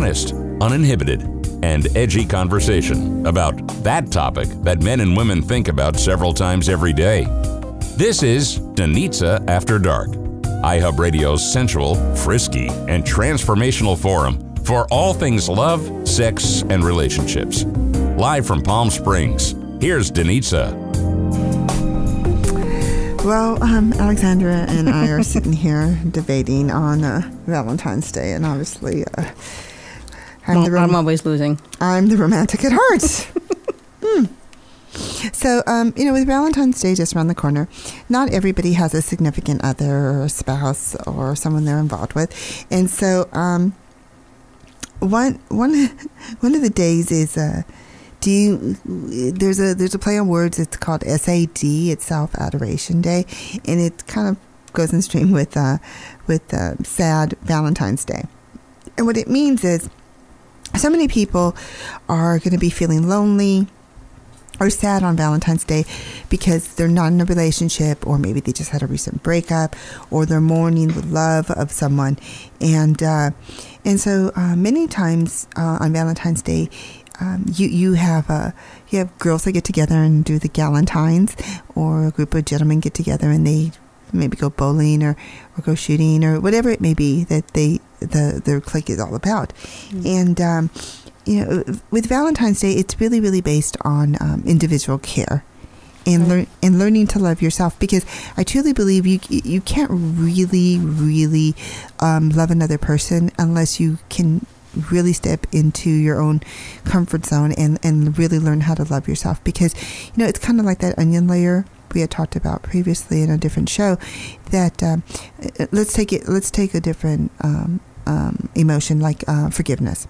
Honest, uninhibited, and edgy conversation about that topic that men and women think about several times every day. This is Danitza After Dark, iHub Radio's sensual, frisky, and transformational forum for all things love, sex, and relationships. Live from Palm Springs, here's Danitza. Well, um, Alexandra and I are sitting here debating on uh, Valentine's Day, and obviously, uh, I'm, well, rom- I'm, always losing. I'm the romantic at heart. hmm. So, um, you know, with Valentine's Day just around the corner, not everybody has a significant other or a spouse or someone they're involved with, and so um, one one one of the days is. Uh, do you there's a there's a play on words it's called sad it's self adoration day and it kind of goes in stream with uh with uh, sad valentine's day and what it means is so many people are going to be feeling lonely or sad on Valentine's Day because they're not in a relationship, or maybe they just had a recent breakup, or they're mourning the love of someone, and uh, and so uh, many times uh, on Valentine's Day, um, you you have uh, you have girls that get together and do the Galentine's, or a group of gentlemen get together and they maybe go bowling or, or go shooting or whatever it may be that they the their clique is all about, mm-hmm. and um, you know with Valentine's Day it's really really based on um, individual care. And learn and learning to love yourself because I truly believe you you can't really really um, love another person unless you can really step into your own comfort zone and, and really learn how to love yourself because you know it's kind of like that onion layer we had talked about previously in a different show that um, let's take it let's take a different um, um, emotion like uh, forgiveness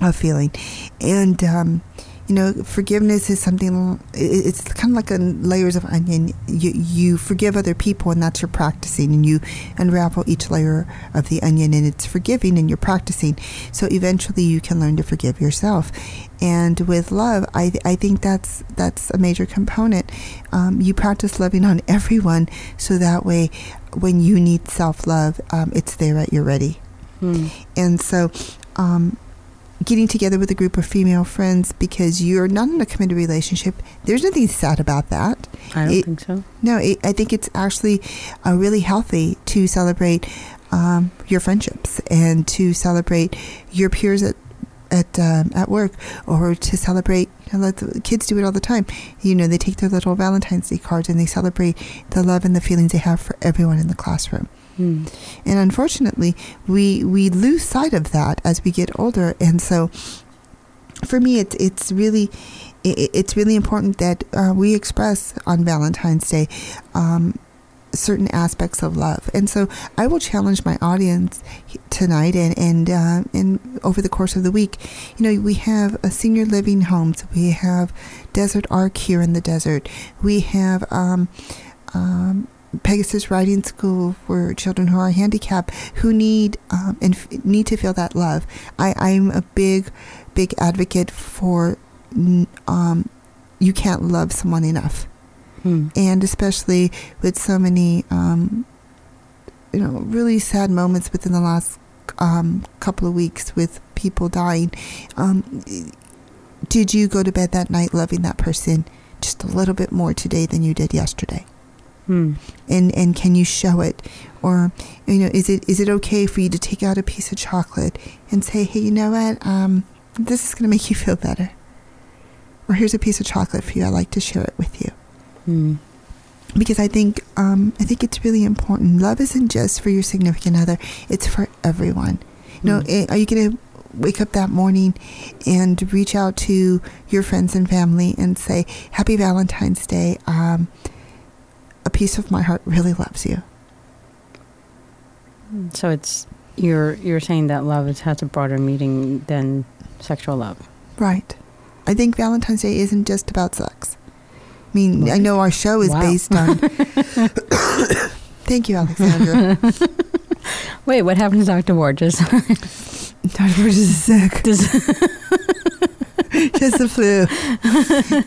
of feeling. And um, you know, forgiveness is something. It's kind of like a layers of onion. You you forgive other people, and that's your practicing, and you unravel each layer of the onion, and it's forgiving, and you're practicing. So eventually, you can learn to forgive yourself. And with love, I I think that's that's a major component. Um, you practice loving on everyone, so that way, when you need self love, um, it's there at your ready. Hmm. And so. Um, getting together with a group of female friends because you're not in a committed relationship. There's nothing sad about that. I don't it, think so. No, it, I think it's actually uh, really healthy to celebrate um, your friendships and to celebrate your peers at at um, at work or to celebrate. You know, let the kids do it all the time. You know, they take their little Valentine's Day cards and they celebrate the love and the feelings they have for everyone in the classroom. Mm. And unfortunately, we we lose sight of that as we get older. And so, for me, it's it's really it, it's really important that uh, we express on Valentine's Day. Um, certain aspects of love. And so I will challenge my audience tonight and and uh, and over the course of the week. You know, we have a senior living homes. We have Desert Arc here in the desert. We have um, um, Pegasus Riding School for children who are handicapped who need um, and f- need to feel that love. I, I'm a big, big advocate for um, you can't love someone enough, hmm. and especially with so many um, you know really sad moments within the last um, couple of weeks with people dying. Um, did you go to bed that night loving that person just a little bit more today than you did yesterday? Hmm. And and can you show it? Or you know, is it is it okay for you to take out a piece of chocolate and say, hey, you know what? Um, this is going to make you feel better. Or here's a piece of chocolate for you. I'd like to share it with you. Hmm. Because I think um, I think it's really important. Love isn't just for your significant other; it's for everyone. You know, hmm. are you going to wake up that morning and reach out to your friends and family and say, Happy Valentine's Day. Um, piece of my heart really loves you. So it's you're you're saying that love is, has a broader meaning than sexual love. Right. I think Valentine's Day isn't just about sex. I mean, I know our show is wow. based on. Thank you, Alexandra. Wait, what happened to Dr. Borges? Dr. Borges is sick. just the flu.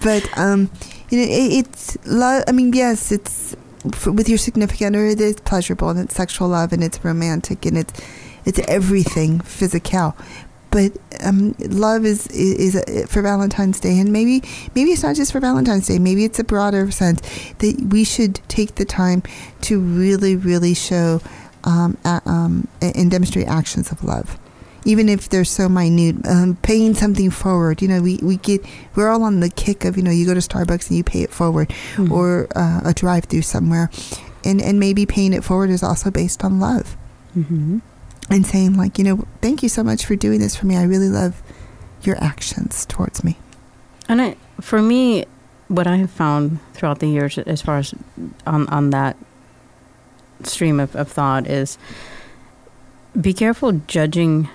But um, you know, it, it's love. I mean, yes, it's for, with your significant other. It is pleasurable and it's sexual love and it's romantic and it's it's everything physical. but um, love is is, is for Valentine's Day, and maybe maybe it's not just for Valentine's Day. Maybe it's a broader sense that we should take the time to really, really show um, um, and demonstrate actions of love even if they're so minute, um, paying something forward. You know, we, we get, we're all on the kick of, you know, you go to Starbucks and you pay it forward mm-hmm. or uh, a drive through somewhere. And, and maybe paying it forward is also based on love. Mm-hmm. And saying, like, you know, thank you so much for doing this for me. I really love your actions towards me. And I, for me, what I have found throughout the years, as far as on, on that stream of, of thought, is be careful judging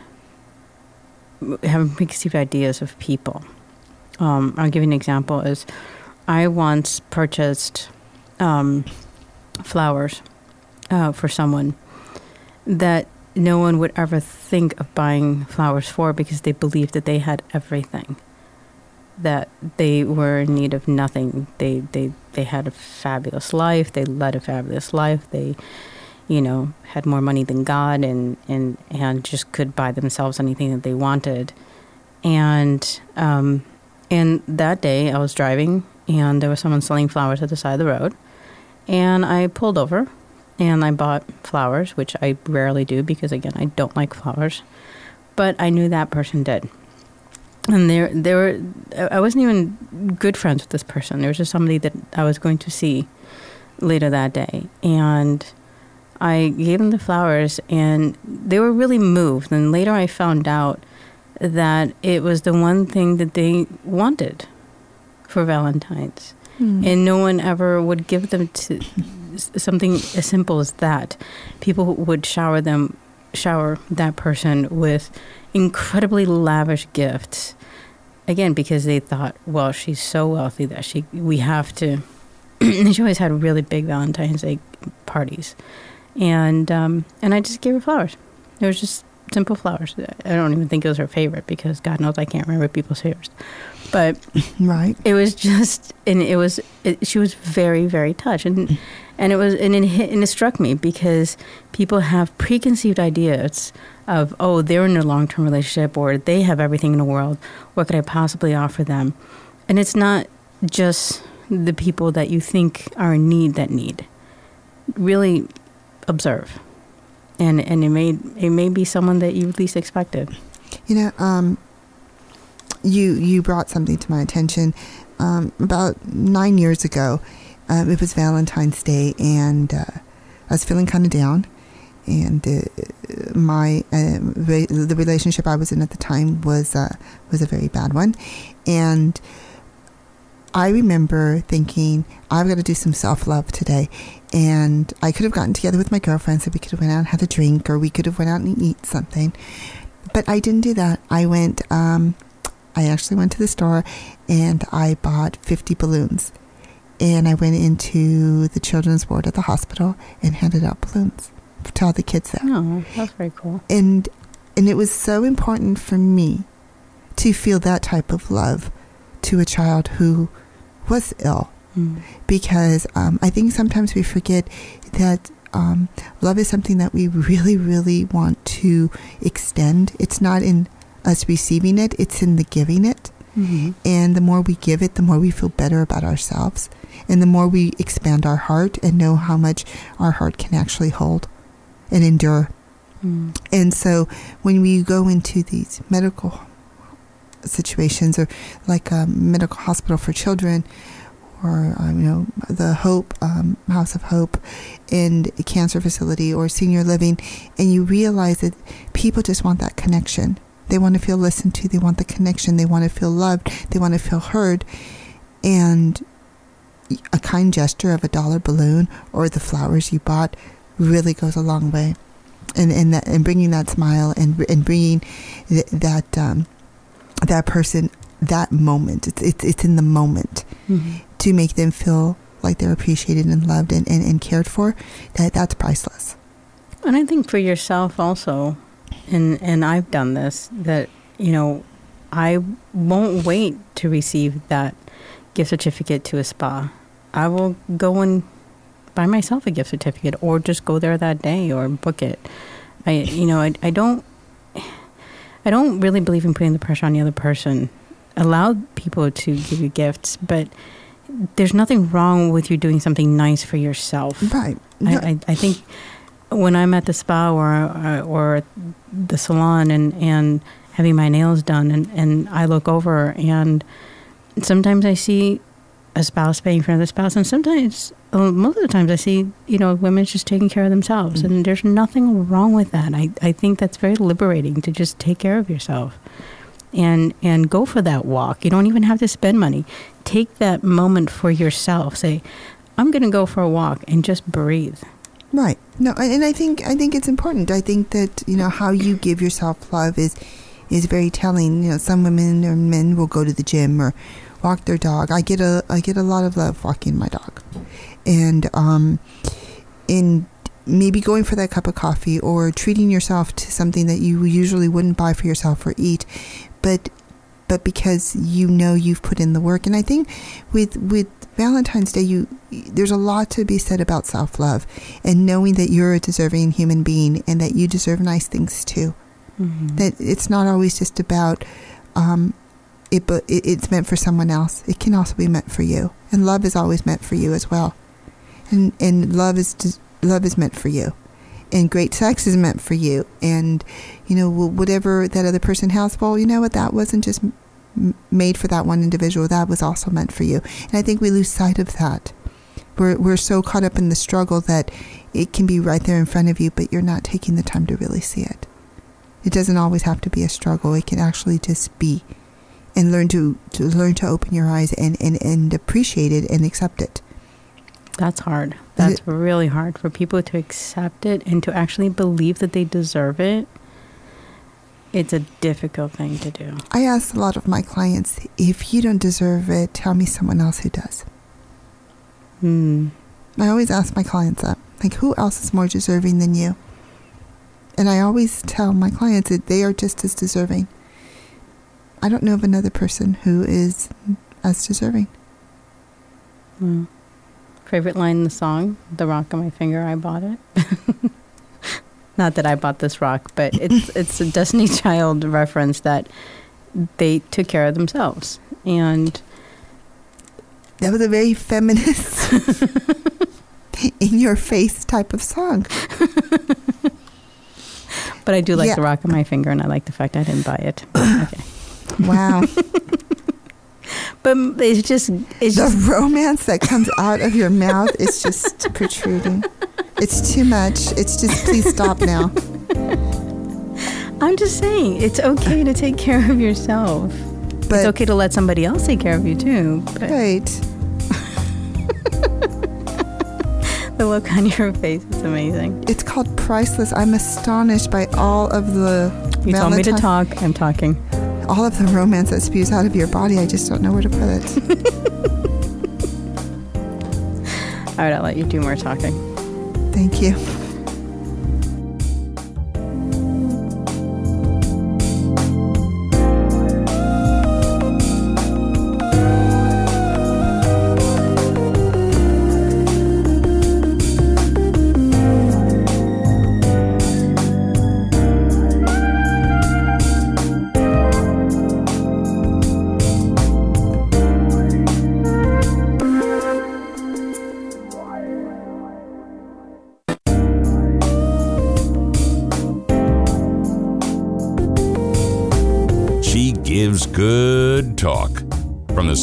having preconceived ideas of people. Um, I'll give you an example. Is I once purchased um, flowers uh, for someone that no one would ever think of buying flowers for because they believed that they had everything. That they were in need of nothing. They they they had a fabulous life. They led a fabulous life. They you know, had more money than God and, and, and just could buy themselves anything that they wanted. And, um, and that day I was driving and there was someone selling flowers at the side of the road. And I pulled over and I bought flowers, which I rarely do because, again, I don't like flowers. But I knew that person did. And there, there were, I wasn't even good friends with this person. There was just somebody that I was going to see later that day. And I gave them the flowers and they were really moved. And later I found out that it was the one thing that they wanted for Valentine's. Mm. And no one ever would give them to something as simple as that. People would shower them, shower that person with incredibly lavish gifts. Again, because they thought, well, she's so wealthy that she we have to. she always had really big Valentine's Day parties and um, and I just gave her flowers. It was just simple flowers. I don't even think it was her favorite because God knows I can't remember people's favorites. But right, it was just, and it was. It, she was very, very touched, and and it was, and it hit, and it struck me because people have preconceived ideas of oh they're in a long term relationship or they have everything in the world. What could I possibly offer them? And it's not just the people that you think are in need that need. Really, observe, and and it may it may be someone that you least expected. You know, um, you you brought something to my attention um, about nine years ago. Um, it was Valentine's Day, and uh, I was feeling kind of down. And uh, my uh, re- the relationship I was in at the time was uh, was a very bad one, and I remember thinking, I've got to do some self love today. And I could have gotten together with my girlfriends and we could have went out and had a drink or we could have went out and eat something. But I didn't do that. I went, um, I actually went to the store and I bought 50 balloons. And I went into the children's ward at the hospital and handed out balloons to all the kids there. Oh, that's very cool. And and it was so important for me to feel that type of love to a child who was ill. Mm. Because um, I think sometimes we forget that um, love is something that we really, really want to extend. It's not in us receiving it, it's in the giving it. Mm-hmm. And the more we give it, the more we feel better about ourselves. And the more we expand our heart and know how much our heart can actually hold and endure. Mm. And so when we go into these medical situations, or like a medical hospital for children, or um, you know the Hope um, House of Hope, and cancer facility or senior living, and you realize that people just want that connection. They want to feel listened to. They want the connection. They want to feel loved. They want to feel heard, and a kind gesture of a dollar balloon or the flowers you bought really goes a long way. And and that and bringing that smile and and bringing th- that um, that person that moment. It's it's, it's in the moment mm-hmm. to make them feel like they're appreciated and loved and, and, and cared for. That that's priceless. And I think for yourself also, and and I've done this that you know I won't wait to receive that gift certificate to a spa. I will go and buy myself a gift certificate or just go there that day or book it. I you know I, I don't I don't really believe in putting the pressure on the other person. Allow people to give you gifts, but there's nothing wrong with you doing something nice for yourself. Right. I, No, I, I think when I'm at the spa or uh, or the salon and, and having my nails done, and, and I look over and sometimes I see a spouse paying for another spouse, and sometimes Uh, most of the times I see you know women just taking care of themselves, and mm. there's nothing wrong with that. I, I think that's very liberating to just take care of yourself. And and go for that walk. You don't even have to spend money. Take that moment for yourself. Say, I'm going to go for a walk and just breathe. Right. No, and I think I think it's important. I think that you know how you give yourself love is is very telling. You know, some women or men will go to the gym or walk their dog. I get a I get a lot of love walking my dog, and um, in maybe going for that cup of coffee or treating yourself to something that you usually wouldn't buy for yourself or eat, but but because you know you've put in the work. And I think with with Valentine's Day, you there's a lot to be said about self love and knowing that you're a deserving human being and that you deserve nice things too. That it's not always just about um, it, it's meant for someone else. It can also be meant for you, and love is always meant for you as well. And and love is love is meant for you, and great sex is meant for you. And you know whatever that other person has, well, you know what that wasn't just made for that one individual. That was also meant for you. And I think we lose sight of that. We're we're so caught up in the struggle that it can be right there in front of you, but you're not taking the time to really see it. It doesn't always have to be a struggle. It can actually just be and learn to, to learn to open your eyes and, and, and appreciate it and accept it. That's hard. That's really hard for people to accept it and to actually believe that they deserve it. It's a difficult thing to do. I ask a lot of my clients, if you don't deserve it, tell me someone else who does. Hmm. I always ask my clients that. Like, who else is more deserving than you? And I always tell my clients that they are just as deserving. I don't know of another person who is as deserving. Hmm. Favorite line in the song? The rock on my finger, I bought it. Not that I bought this rock, but it's it's a Destiny Child reference that they took care of themselves. And That was a very feminist, in your face type of song. but I do like Yeah. the rock on my finger and I like the fact I didn't buy it. okay. Wow. But it's just it's the just romance that comes out of your mouth is just protruding. It's too much. It's just, please stop now. I'm just saying it's okay to take care of yourself. But, it's okay to let somebody else take care of you too. But Right. the look on your face is amazing. It's called priceless. I'm astonished by all of the You told me to talk. I'm talking. All of the romance that spews out of your body. I just don't know where to put it. All right, I'll let you do more talking. Thank you.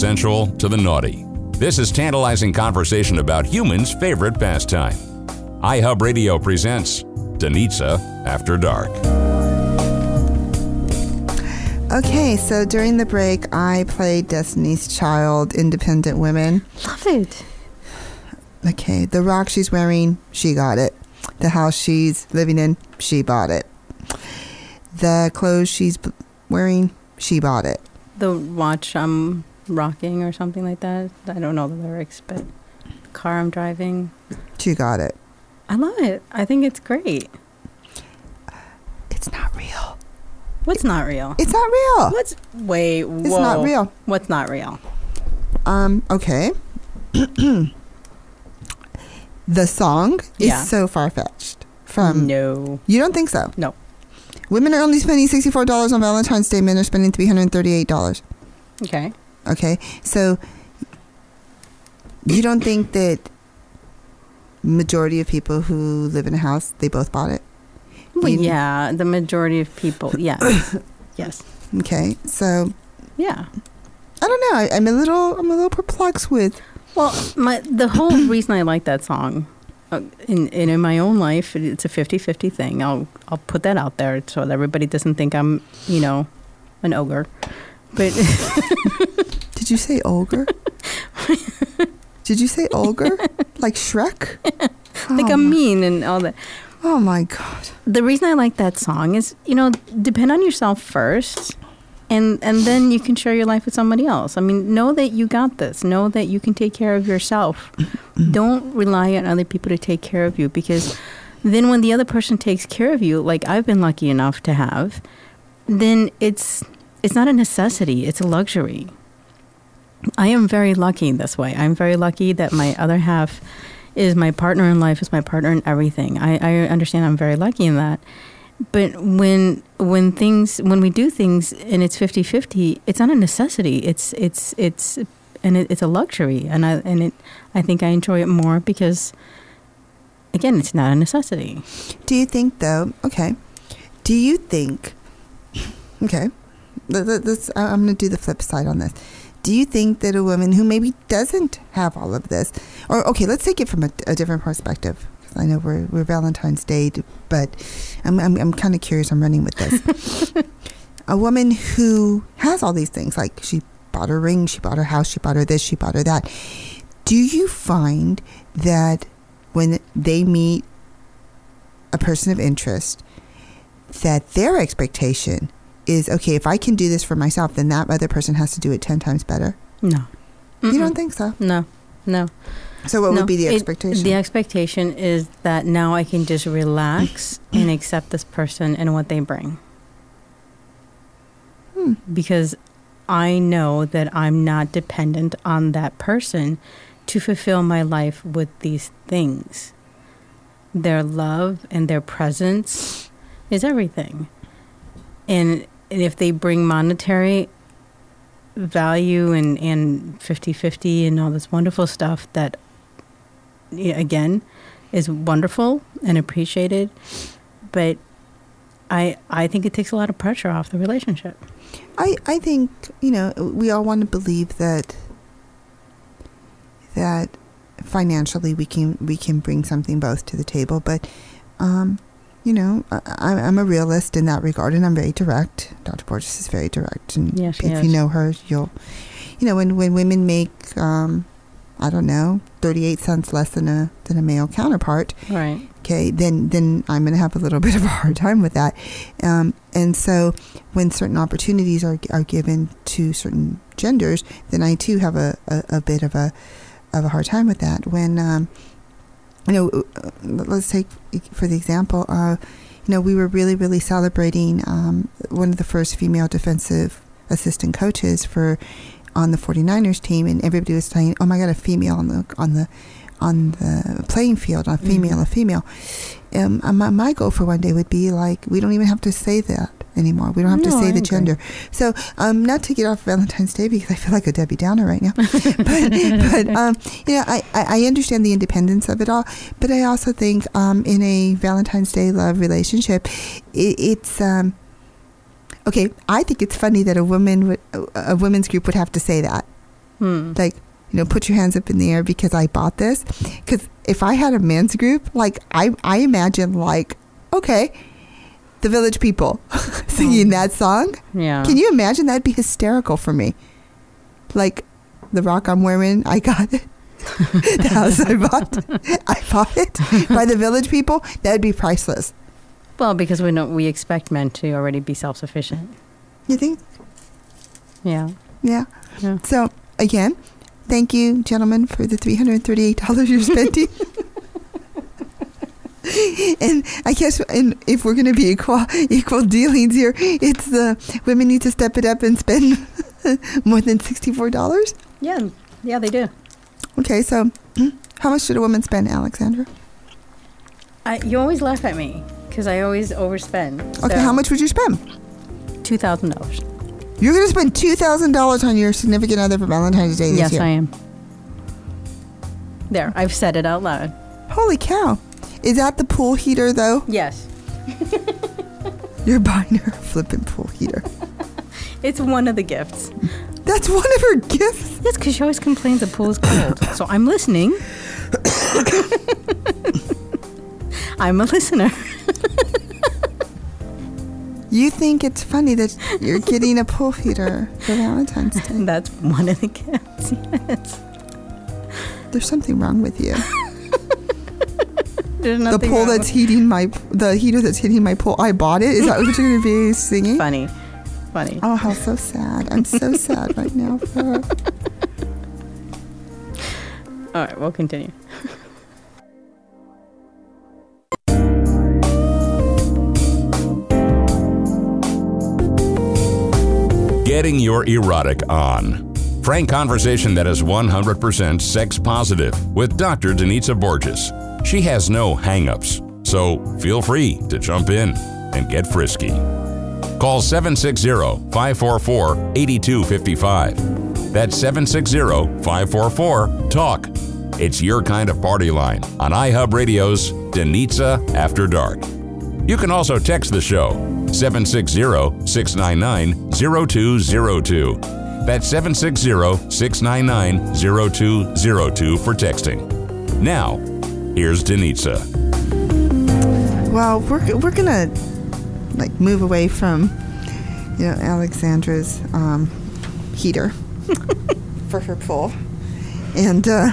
Sensual to the naughty. This is tantalizing conversation about humans' favorite pastime. iHub Radio presents Danitza After Dark. Okay, so during the break, I played Destiny's Child, Independent Women. Love it. Okay, the rock she's wearing, she got it. The house she's living in, she bought it. The clothes she's wearing, she bought it. The watch I'm rocking or something like that. I don't know the lyrics, but the car I'm driving. She got it. I love it. I think it's great. It's not real. What's not real? It's not real. What's wait? Whoa. It's not real. What's not real? Um, okay. the song Yeah. is so far fetched. From no. you don't think so? No. Women are only spending $64 on Valentine's Day. Men are spending $338. Okay. Okay. So you don't think that majority of people who live in a house, they both bought it? Well, You- yeah, the majority of people. Yeah. yes. Okay. So Yeah. I don't know. I, I'm a little I'm a little perplexed with Well, my the whole reason I like that song, uh, in, in in my own life, it's a 50-50 thing. I'll I'll put that out there so that everybody doesn't think I'm you know an ogre. But Did you say ogre? Did you say ogre? Like Shrek? like oh I'm mean and all that. Oh my god. The reason I like that song is you know depend on yourself first. And and then you can share your life with somebody else. I mean, know that you got this. Know that you can take care of yourself. Mm-hmm. Don't rely on other people to take care of you because then when the other person takes care of you, like I've been lucky enough to have, then it's it's not a necessity, it's a luxury. I am very lucky this way. I'm very lucky that my other half is my partner in life, is my partner in everything. I, I understand I'm very lucky in that. But when when things when we do things and it's 50-50, it's not a necessity. It's it's it's and it, it's a luxury and I and it I think I enjoy it more because again, it's not a necessity. Do you think though? Okay. Do you think? Okay. Let- I'm going to do the flip side on this. Do you think that a woman who maybe doesn't have all of this, or okay, let's take it from a, a different perspective? I know we're we're Valentine's Day, but I'm I'm, I'm kind of curious. I'm running with this. a woman who has all these things, like she bought her ring, she bought her house, she bought her this, she bought her that. Do you find that when they meet a person of interest, that their expectation is okay, if I can do this for myself, then that other person has to do it 10 times better? No. You Mm-mm. don't think so? No. No. So, what No, would be the it- expectation? the expectation is that now I can just relax and accept this person and what they bring. Hmm. Because I know that I'm not dependent on that person to fulfill my life with these things. Their love and their presence is everything. And, and if they bring monetary value and, and 50-50 and all this wonderful stuff that again is wonderful and appreciated but i i think it takes a lot of pressure off the relationship. I, I think, you know, we all want to believe that that financially we can we can bring something both to the table, but um, you know, I, I'm a realist in that regard, and I'm very direct. Dr. Borges is very direct, and if is. you know her, you'll, you know, when when women make, um, I don't know, 38 cents less than a than a male counterpart, right okay, then then I'm going to have a little bit of a hard time with that. Um, and so, when certain opportunities are are given to certain genders, then I too have a, a, a bit of a of a hard time with that. When um, you know, uh, let's take for the example, uh, you know, we were really really celebrating um, one of the first female defensive assistant coaches for on the 49ers team and everybody was saying oh my god a female on the on the on the playing field a female Mhm. a female um, my, my goal for one day would be like we don't even have to say that anymore. We don't have to say I the agree. gender. So um, not to get off valentine's day because i feel like a debbie downer right now. But, but um, you know I, I understand the independence of it all. But i also think um, in a valentine's day love relationship it, it's um, okay i think it's funny that a woman would, a a women's group would have to say that. Hmm. like you know put your hands up in the air because i bought this. Because if i had a men's group like i i imagine like okay the village people singing Oh. that song. Yeah. Can you imagine? That'd be hysterical for me. Like the rock i'm wearing i got it. The house i bought i bought it by the village people. That'd be priceless. Well because we know we expect men to already be self-sufficient. You think? Yeah. Yeah. Yeah. So again, thank you, gentlemen, for the three hundred thirty-eight dollars you're spending. and I guess, and if we're going to be equal equal dealings here, it's the women need to step it up and spend more than sixty-four dollars. yeah yeah they do Okay, so how much should a woman spend, Alexandra? I, you always laugh at me because I always overspend. Okay, how much would you spend? Two thousand dollars. You're going to spend two thousand dollars on your significant other for Valentine's Day this year. Yes, year. I am. There, I've said it out loud. Holy cow! Is that the pool heater though? Yes, You're buying her a flippin' pool heater. it's one of the gifts. That's one of her gifts. Yes, because she always complains the pool is cold. so I'm listening. I'm a listener. You think it's funny that you're getting a pool heater for Valentine's Day? That's one of the gifts. Yes. There's something wrong with you. There's The pool that's heating my the heater that's heating my pool. I bought it. Is that what you're going to be singing? funny. Funny. Oh, how so sad! I'm so sad right now for her. All right, we'll continue. Getting your erotic on. Frank conversation that is 100% sex positive with Dr. Danitza Borges. She has no hangups, so feel free to jump in and get frisky. Call 760 544 8255. That's 760 544 TALK. It's your kind of party line on iHub Radio's Danitza After Dark. You can also text the show 760 699 0202. That's 760 699 0202 for texting. Now, here's Danitza. Well, we're we're gonna like move away from you know Alexandra's um, heater for her pool, and uh,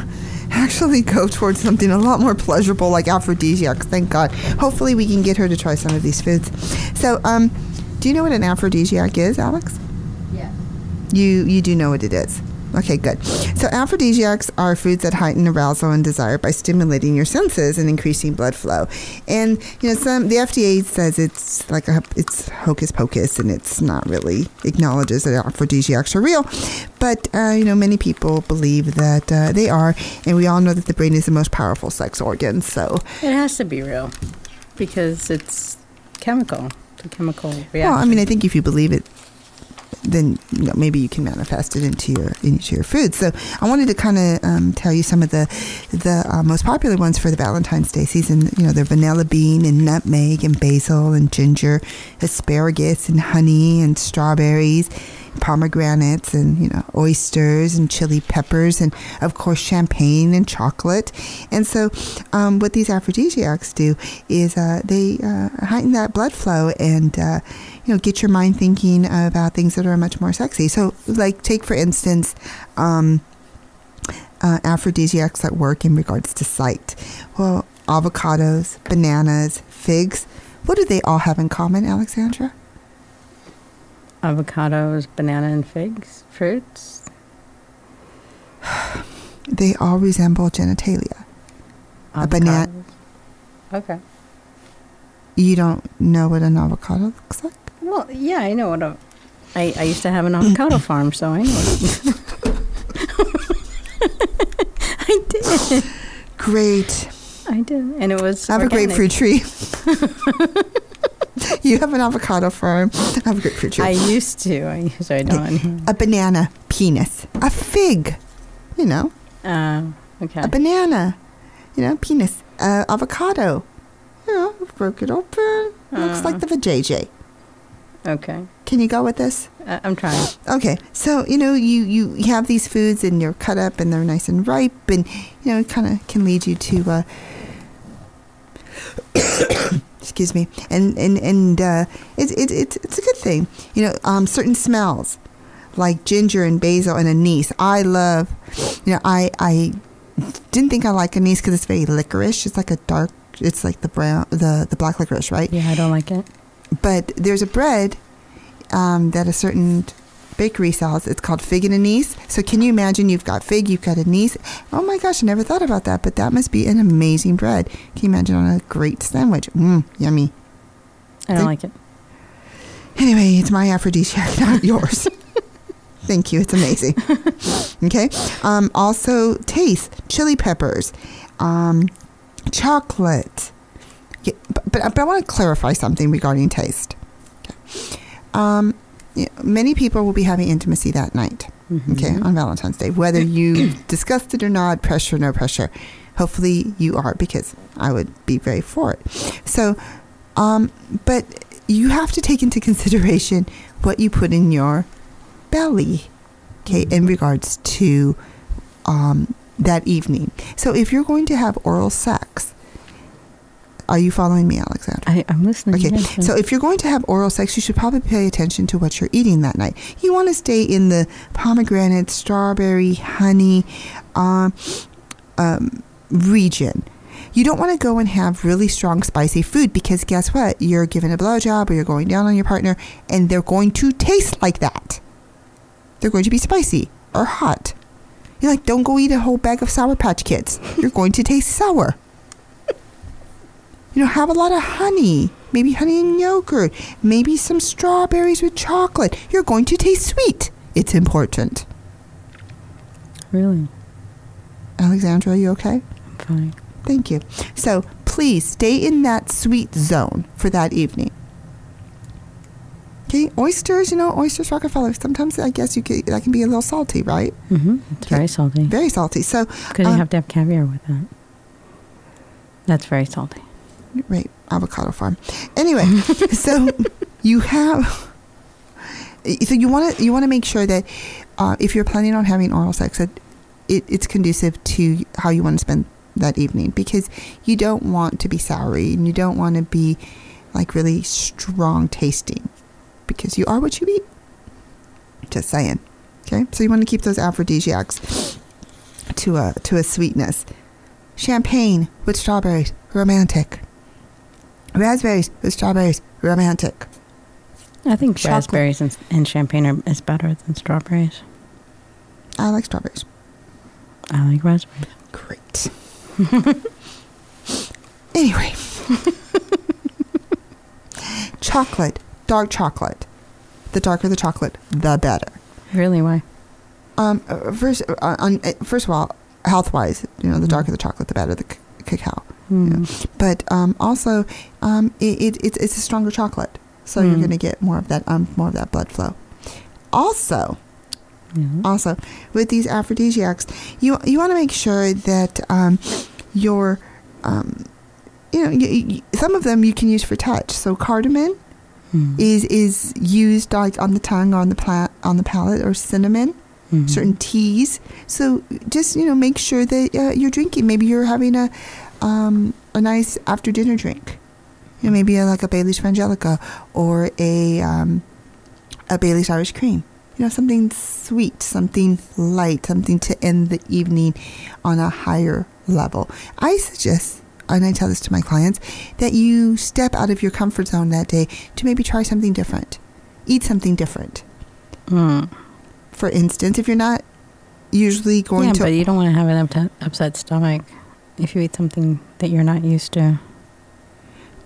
actually go towards something a lot more pleasurable like aphrodisiacs. Thank God. Hopefully, we can get her to try some of these foods. So, um, do you know what an aphrodisiac is, Alex? Yeah. You you do know what it is. Okay, good. So aphrodisiacs are foods that heighten arousal and desire by stimulating your senses and increasing blood flow. And you know, some the FDA says it's like a it's hocus pocus and it's not really acknowledges that aphrodisiacs are real. But uh, you know, many people believe that uh, they are, and we all know that the brain is the most powerful sex organ. So It has to be real because it's chemical. The chemical reaction. Well, I mean, I think if you believe it, then you know, maybe you can manifest it into your into your food. So I wanted to kind of um, tell you some of the the uh, most popular ones for the Valentine's Day season. You know, they're vanilla bean and nutmeg and basil and ginger, asparagus and honey and strawberries. Pomegranates and you know oysters and chili peppers and of course champagne and chocolate, and so um, what these aphrodisiacs do is uh, they uh, heighten that blood flow and uh, you know get your mind thinking about things that are much more sexy. So, like take for instance. Um, uh, aphrodisiacs that work in regards to sight. Well, avocados, bananas, figs. What do they all have in common, Alexandra? Avocados, banana, and figs, fruits. They all resemble genitalia. A banana- Okay. You don't know what an avocado looks like? Well, yeah, I know what a. I, I used to have an avocado farm, so I know. I did. Great. I did, and it was. I have organic. a grapefruit tree. you have an avocado farm. I have a grapefruit tree. I used to. I used to. I don't. a banana penis. A fig. You know, Uh, okay. a banana. You know, penis. Uh, avocado. You know, broke it open. Looks Uh. like the vajayjay. Okay. Can you go with this? Uh, I'm trying. Okay, so you know you you have these foods and you're cut up and they're nice and ripe and you know it kind of can lead you to uh, excuse me and and and uh, it's it, it's it's a good thing you know um, certain smells like ginger and basil and anise I love you know I I didn't think I like anise because it's very licorice it's like a dark it's like the brown the the black licorice right Yeah, I don't like it. But there's a bread um, that a certain bakery sells. It's called fig and anise. So can you imagine? You've got fig, you've got anise. Oh my gosh, I never thought about that. But that must be an amazing bread. Can you imagine on a great sandwich? Mmm, yummy. I don't like it. Anyway, it's my aphrodisiac, not yours. Thank you. It's amazing. Okay. Um, also, taste chili peppers, um, chocolate. But, but I want to clarify something regarding taste. Okay. Um, you know, many people will be having intimacy that night, Mhm. okay, on Valentine's Day. Whether you discussed it or not, pressure, no pressure. Hopefully you are because I would be very for it. So, um, but you have to take into consideration what you put in your belly, okay, in regards to um, that evening. So if you're going to have oral sex, are you following me, Alexandra? I, I'm listening. Okay, yes, so if you're going to have oral sex, you should probably pay attention to what you're eating that night. You want to stay in the pomegranate, strawberry, honey um, um, region. You don't want to go and have really strong, spicy food because guess what? You're giving a blowjob or you're going down on your partner, and they're going to taste like that. They're going to be spicy or hot. You're like, don't go eat a whole bag of Sour Patch Kids. You're going to taste sour. You know, have a lot of honey. Maybe honey and yogurt. Maybe some strawberries with chocolate. You're going to taste sweet. It's important. really, Alexandra, are you okay? I'm fine. Thank you. So please stay in that sweet zone for that evening. Okay, oysters, you know, oysters Rockefeller. Sometimes I guess you can, that can be a little salty, right? Mm-hmm. It's Okay. very salty. Very salty. So, Because um, you have to have caviar with that. That's very salty. Right, avocado farm. Anyway, so you have. So you want to you want to make sure that uh, if you're planning on having oral sex, that it, it's conducive to how you want to spend that evening because you don't want to be soury and you don't want to be like really strong tasting because you are what you eat. Just saying. Okay, so you want to keep those aphrodisiacs to a to a sweetness. Champagne with strawberries, romantic. Raspberries with strawberries, romantic. I think Chocolate. raspberries and, and champagne are, is better than strawberries. I like strawberries. I like raspberries. Great. anyway, chocolate, dark chocolate. The darker the chocolate, the better. Really, why? Um, uh, first, uh, on, uh, first of all, health wise, you know, the Mhm. darker the chocolate, the better the c- cacao. Hmm. But um, also, um, it, it, it's it's a stronger chocolate, so you're Mm. going to get more of that um, more of that blood flow. Also, Yeah. also with these aphrodisiacs you you want to make sure that um, your um, you know you, you, some of them you can use for touch so cardamom Hmm. is is used like on the tongue or on the pla- on the palate or cinnamon Mhm. certain teas so just you know make sure that uh, you're drinking maybe you're having a um, a nice after dinner drink. You know maybe a, like a Bailey's Frangelica or a um, a Bailey's Irish cream. You know something sweet something light something to end the evening on a higher level. I suggest and I tell this to my clients that you step out of your comfort zone that day to maybe try something different. Eat something different. Hmm. for instance, if you're not usually going yeah, to, but you don't want to have an upset stomach if you eat something that you're not used to.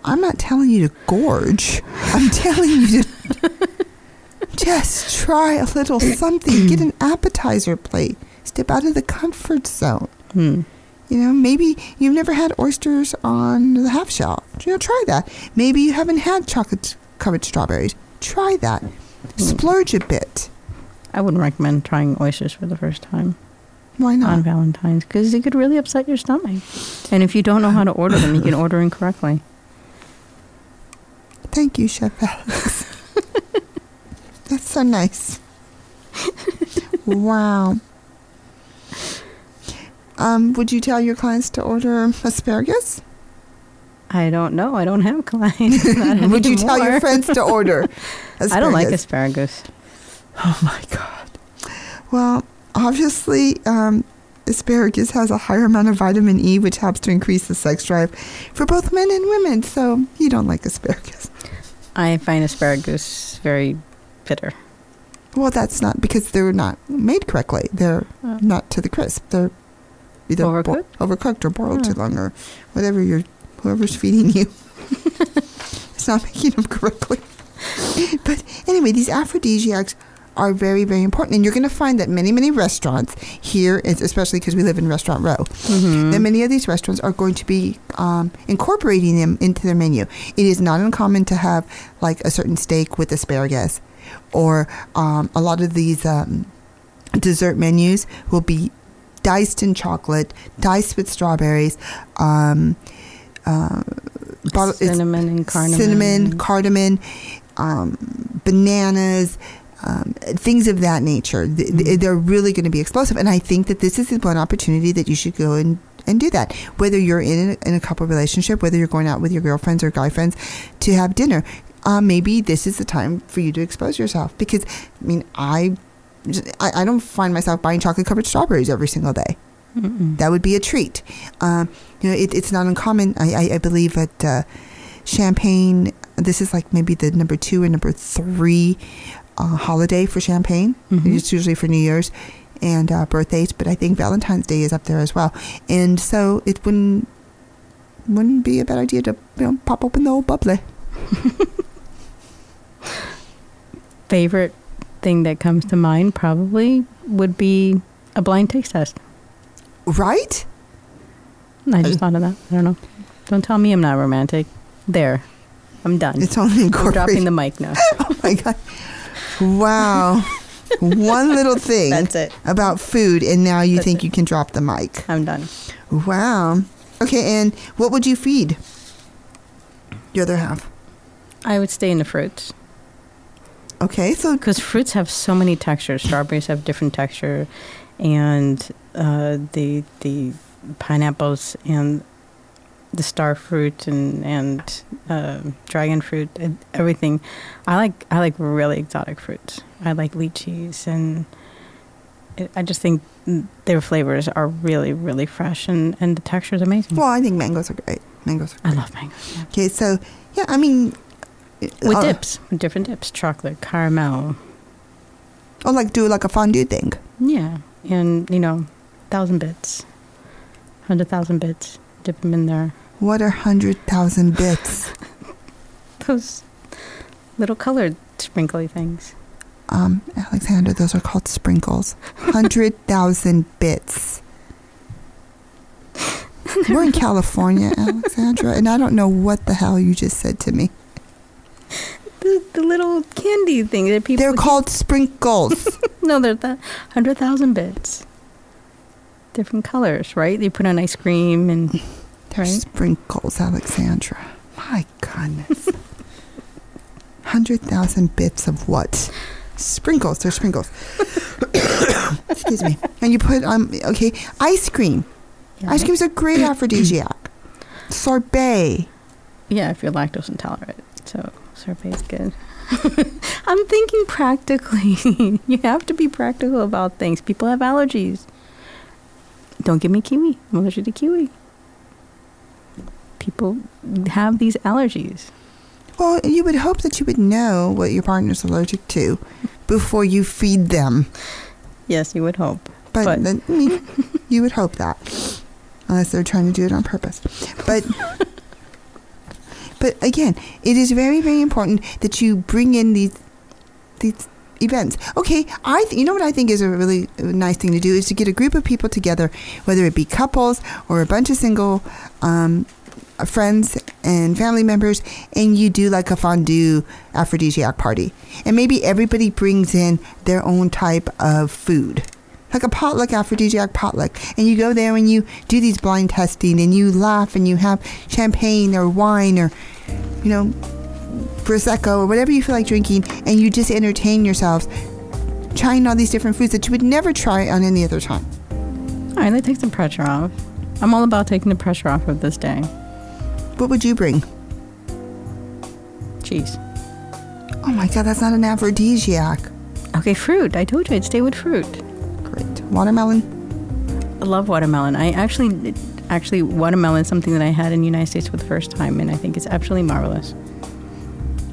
I'm not telling you to gorge. I'm telling you to just try a little something. Get an appetizer plate. Step out of the comfort zone. Hmm. You know, maybe you've never had oysters on the half shell. You know, try that. Maybe you haven't had chocolate covered strawberries. Try that. Splurge a bit. I wouldn't recommend trying oysters for the first time Why not? on? Valentine's because it could really upset your stomach. And if you don't know how to order them, you can order incorrectly. Thank you, Chef Alex. That's so nice. wow. Um, would you tell your clients to order asparagus? I don't know. I don't have clients. Would you tell your friends to order asparagus? I don't like asparagus. Oh my god. Well, obviously, um, asparagus has a higher amount of vitamin E, which helps to increase the sex drive for both men and women. So you don't like asparagus. I find asparagus very bitter. Well, that's not because they're not made correctly. They're Oh. not to the crisp. They're either bo- Overcooked? overcooked or boiled too Hmm. long, or whatever you're, whoever's feeding you. it's not making them correctly. but anyway, these aphrodisiacs are very, very important. And you're going to find that many, many restaurants here, especially because we live in Restaurant Row, that many of these restaurants are going to be um, incorporating them into their menu. It is not uncommon to have like a certain steak with asparagus, or um, a lot of these um, dessert menus will be diced in chocolate, diced with strawberries. Um, uh, bottle- cinnamon and cardamom. cinnamon, cardamom, um, bananas, um, things of that nature. Mm-hmm. They're really going to be explosive, and I think that this is the one opportunity that you should go and and do that. Whether you're in a, in a couple relationship, whether you're going out with your girlfriends or guy friends to have dinner, uh, maybe this is the time for you to expose yourself. Because I mean, I I, I don't find myself buying chocolate covered strawberries every single day. Mm-mm. That would be a treat. Um, you know, it, it's not uncommon. I, I, I believe that uh, Champagne, this is like maybe the number two or number three uh, holiday for Champagne. Mhm. It's usually for New Year's and uh, birthdays, but I think Valentine's Day is up there as well. And so it wouldn't wouldn't be a bad idea to you know pop open the old bubbly. Favorite thing that comes to mind probably would be a blind taste test. Right? I just thought of that. I don't know. Don't tell me I'm not romantic. There. I'm done. It's only I'm dropping the mic now. oh my god! Wow, one little thing That's it. about food, and now you That's think it. you can drop the mic. I'm done. Wow. Okay, and what would you feed your other half? I would stay in the fruits Okay, so because fruits have so many textures. Strawberries have different texture, and uh, the the pineapples and the star fruit and and uh, dragon fruit and everything. I like I like really exotic fruits. I like lychees and it, I just think their flavors are really really fresh and and the texture is amazing. well, I think mangoes are great. Mangoes are great. I love mangoes. Yeah. Okay, so yeah, I mean, With uh, dips, with different dips, chocolate, caramel, Oh, like do like a fondue thing. Yeah, and you know, thousand bits, hundred thousand bits. Dip them in there. What are hundred thousand bits? Those little colored sprinkly things. Um, Alexandra, those are called sprinkles. Hundred thousand bits. We're in California, Alexandra, and I don't know what the hell you just said to me. The, the little candy thing that people. They're called sprinkles. No, they're hundred thousand bits. Different colors, right? They put on ice cream and Right. sprinkles, Alexandra. My goodness. Hundred thousand bits of what? Sprinkles. They're sprinkles. Excuse me. And you put um okay ice cream. yeah. Ice cream is a great aphrodisiac. Sorbet. Yeah, if you're lactose intolerant, so sorbet is good. I'm thinking practically. you have to be practical about things. People have allergies. Don't give me kiwi. I'm allergic to kiwi. People have these allergies. Well, you would hope that you would know what your partner's allergic to before you feed them. Yes, you would hope. But, But- then, I mean, you would hope that, unless they're trying to do it on purpose. But, but again, it is very, very important that you bring in these these events. Okay, I th- you know what I think is a really nice thing to do is to get a group of people together, whether it be couples or a bunch of single um, friends and family members, and you do like a fondue aphrodisiac party, and maybe everybody brings in their own type of food like a potluck aphrodisiac potluck and you go there and you do these blind testing and you laugh and you have champagne or wine or you know prosecco or whatever you feel like drinking and you just entertain yourselves trying all these different foods that you would never try on any other time All right, that takes the pressure off. I'm all about taking the pressure off of this day. What would you bring Cheese. oh my god that's not an aphrodisiac Okay, fruit. I told you I'd stay with fruit. great watermelon I love watermelon. I actually, actually, watermelon is something that I had in the United States for the first time, and I think it's absolutely marvelous.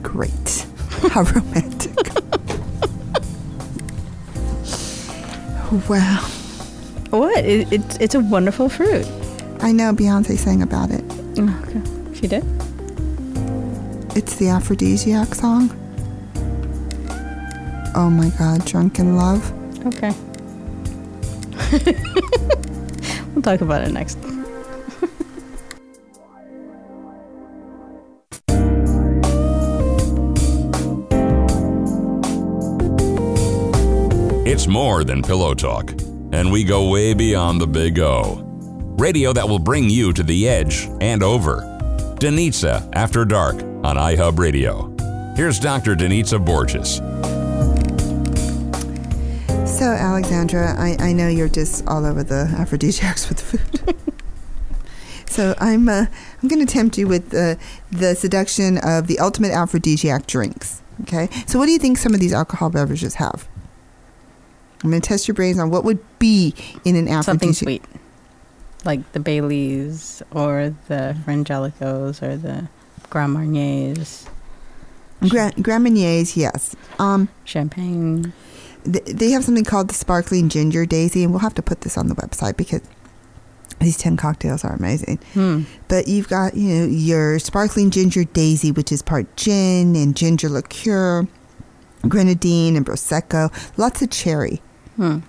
great how romantic wow What? It, it's it's a wonderful fruit. i know beyonce sang about it Okay. She did. it's the aphrodisiac song Oh my God, Drunk in Love. Okay. we'll talk about it next. It's more than pillow talk, and we go way beyond the big O. Radio that will bring you to the edge and over. Danitza After Dark on iHub Radio. Here's Dr. Danitza Borges. So, Alexandra, I, I know you're just all over the aphrodisiacs with food. so I'm uh, I'm going to tempt you with the the seduction of the ultimate aphrodisiac drinks. Okay. So, what do you think some of these alcohol beverages have? I'm going to test your brains on what would be in an aphrodisiac. Something sweet. Like the Baileys or the Frangelicos or the Grand Marniers. Grand, Grand Marniers, yes. Um, Champagne. th- they have something called the sparkling ginger daisy, and we'll have to put this on the website because these 10 cocktails are amazing. Hmm. But you've got, you know, your sparkling ginger daisy, which is part gin and ginger liqueur, grenadine and prosecco, lots of cherry. Hmm.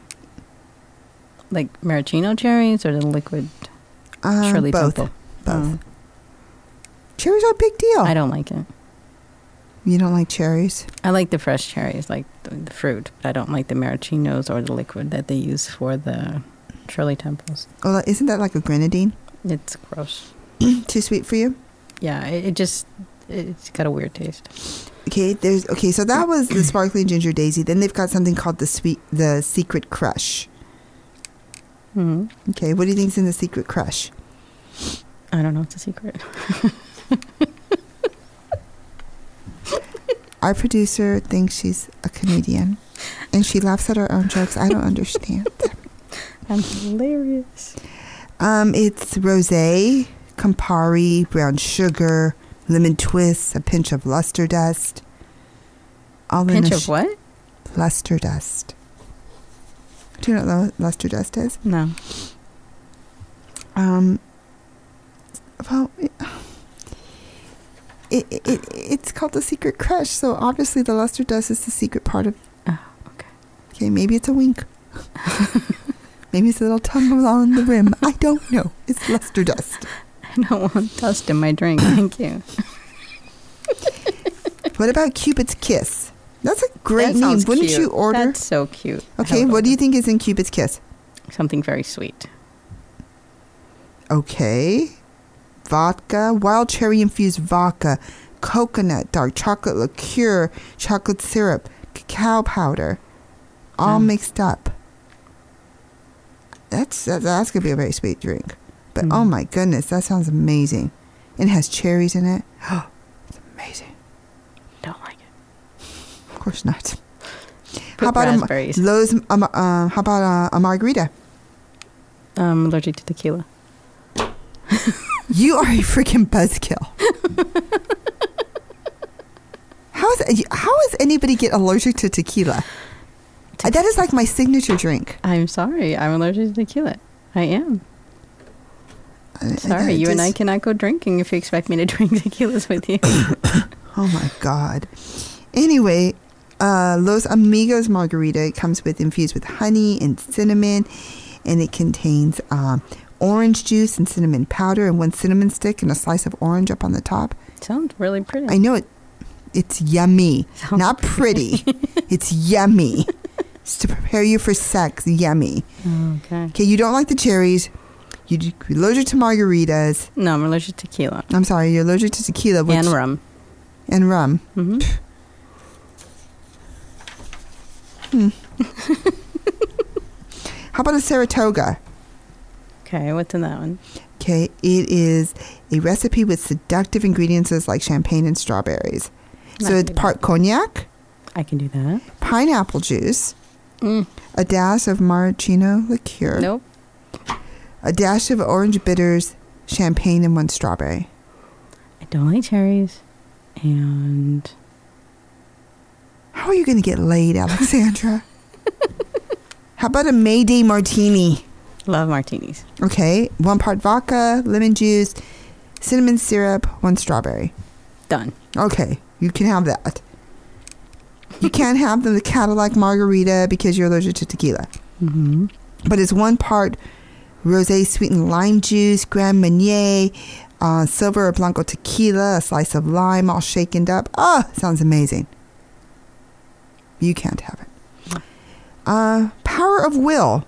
Like maraschino cherries or the liquid Uh, Shirley both. Temple? Both. Oh. Cherries are a big deal. I don't like it. You don't like cherries? I like the fresh cherries, like the, the fruit, but I don't like the maraschinos or the liquid that they use for the Shirley Temples. Well, isn't that like a grenadine? It's gross. Too sweet for you? Yeah, it, it just it's got a weird taste. Okay, there's okay. So that was the sparkling ginger daisy. Then they've got something called the sweet, the secret crush. Hmm Okay, what do you think's in the secret crush? I don't know. It's a secret. Our producer thinks she's a comedian, and she laughs at her own jokes. I don't understand. I'm hilarious. Um, it's rosé, Campari, brown sugar, lemon twist, a pinch of luster dust. All in Pinch a of sh- what? Luster dust. Do you know what lu- luster dust is? No. Um, well, it, it, it, it's called the secret crush, so obviously the luster dust is the secret part of. Oh, okay. Okay, maybe it's a wink. maybe it's a little tongue along the rim. I don't know. It's luster dust. I don't want dust in my drink. Thank you. What about Cupid's kiss? That's a great That name. Wouldn't cute. you order? That's so cute. Okay, what do you think is in Cupid's kiss? Something very sweet. Okay. Vodka, wild cherry infused vodka, coconut, dark chocolate liqueur, chocolate syrup, cacao powder, all Mm. mixed up. That's that, that's gonna be a very sweet drink. But Mm. oh my goodness, that sounds amazing. And it has cherries in it. Oh, it's amazing. Don't like it. Of course not. How about a. Lowe's, um, uh, how about a, a margarita? I'm allergic to tequila. You are a freaking buzzkill. how is how does anybody get allergic to tequila? Uh, That is like my signature drink. I'm sorry. I'm allergic to tequila. I am. I- I- Sorry. I you and I cannot go drinking if you expect me to drink tequilas with you. Oh my god. Anyway, uh, Los Amigos margarita It comes with infused with honey and cinnamon, and it contains um, orange juice and cinnamon powder and one cinnamon stick and a slice of orange up on the top. Sounds really pretty. I know it. It's yummy, Sounds not pretty. it's yummy. It's to prepare you for sex. Yummy. Okay. Okay, you don't like the cherries. You- You're allergic to margaritas. No, I'm allergic to tequila I'm sorry, you're allergic to tequila which, and rum. and rum. Hmm How about a Saratoga? Okay, what's in that one? Okay, it is a recipe with seductive ingredients like champagne and strawberries. So it's part cognac, I can do that. pineapple juice, Mm. a dash of maraschino liqueur, Nope. a dash of orange bitters, champagne, and one strawberry. I don't like cherries. And How are you going to get laid, Alexandra? How about a Mayday martini? love martinis. Okay, one part vodka, lemon juice, cinnamon syrup, one strawberry. Done. Okay, you can have that. You can't have the Cadillac margarita because you're allergic to tequila. Mm-hmm. But it's one part rosé sweetened lime juice, Grand Marnier, uh, silver or blanco tequila, a slice of lime all shaken up. Oh, sounds amazing. You can't have it. Uh, power of will.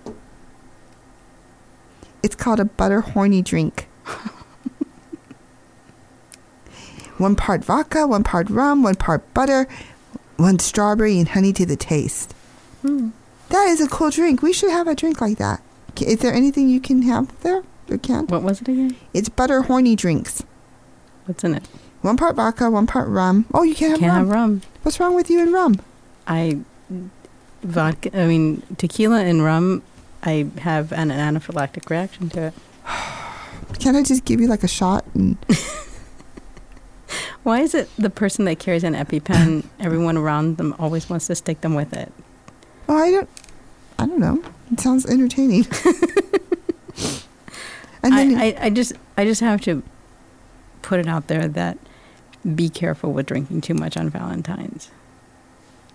It's called a butter horny drink. one part vodka, one part rum, one part butter, one strawberry and honey to the taste. Hmm. That is a cool drink. We should have a drink like that. Is there anything you can have there? You can't? What was it again? It's butter horny drinks. What's in it? One part vodka, one part rum. Oh, you can't have Can't rum. have rum. What's wrong with you and rum? I vodka. I mean, tequila and rum. I have an anaphylactic reaction to it. Can't I just give you like a shot? And Why is it the person that carries an EpiPen, everyone around them always wants to stick them with it? oh, I don't. I don't know. It sounds entertaining. and then I, I, I just I just have to put it out there that be careful with drinking too much on Valentine's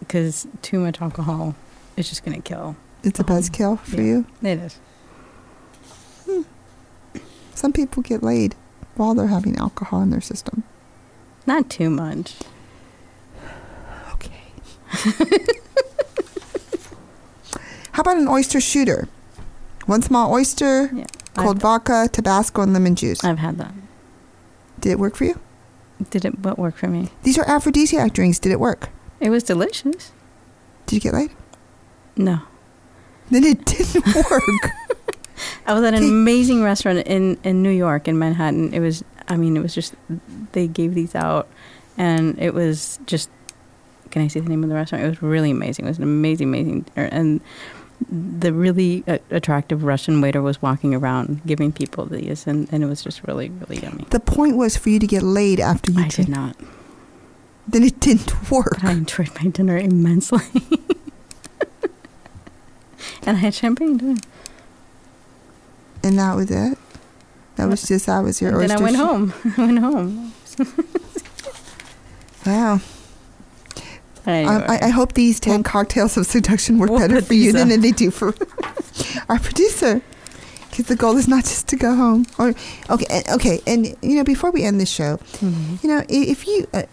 because too much alcohol is just going to kill. it's a um, buzzkill for Yeah. you. It is. Hmm. Some people get laid while they're having alcohol in their system. Not too much. Okay. How about an oyster shooter? One small oyster, Yeah, cold I've, vodka, Tabasco, and lemon juice. I've had that. Did it work for you? Did it what work for me? These are aphrodisiac drinks. Did it work? It was delicious. Did you get laid? No. Then it didn't work. I was at an amazing restaurant in, in New York, in Manhattan. It was, I mean, it was just, they gave these out, and it was just, can I say the name of the restaurant? It was really amazing. It was an amazing, amazing, er, and the really uh, attractive Russian waiter was walking around giving people these, and, and it was just really, really yummy. the point was for you to get laid after you I did not. Then it didn't work. I enjoyed my dinner immensely. and I had champagne too. And that was it. That was just that was your And then I went shoo- home. I went home. Wow. Anyway. Um, I, I hope these 10 cocktails of seduction work We'll better for you than they do for our producer. Because the goal is not just to go home. Or okay, and- okay. And you know, before we end this show, Mhm. you know, if you uh,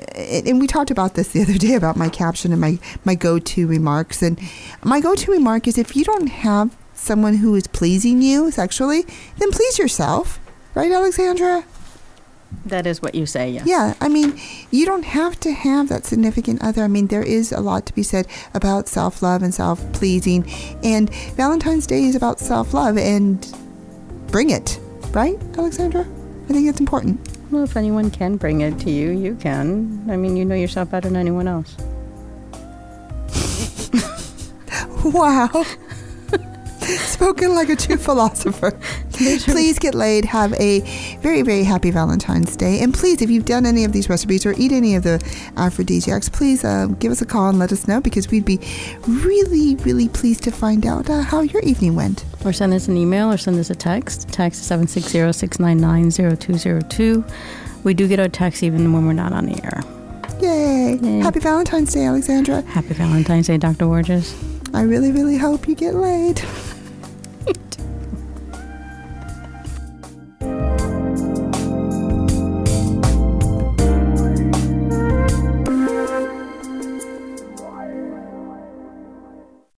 and we talked about this the other day about my caption and my my go-to remarks, and my go-to remark is if you don't have someone who is pleasing you sexually, then please yourself, right, Alexandra? That is what you say, yes. Yeah, I mean, you don't have to have that significant other. I mean, there is a lot to be said about self love and self pleasing. And Valentine's Day is about self love and bring it, right, Alexandra? I think it's important. Well, if anyone can bring it to you, you can. I mean, you know yourself better than anyone else. Wow. Spoken like a true philosopher. Please get laid. Have a very, very happy Valentine's Day. And please, if you've done any of these recipes or eat any of the aphrodisiacs, please uh, give us a call and let us know because we'd be really, really pleased to find out uh, how your evening went. Or send us an email or send us a text. Text 760 699 0202. We do get our texts even when we're not on the air. Yay. Yay. Happy Valentine's Day, Alexandra. Happy Valentine's Day, Dr. Borges. I really, really hope you get laid.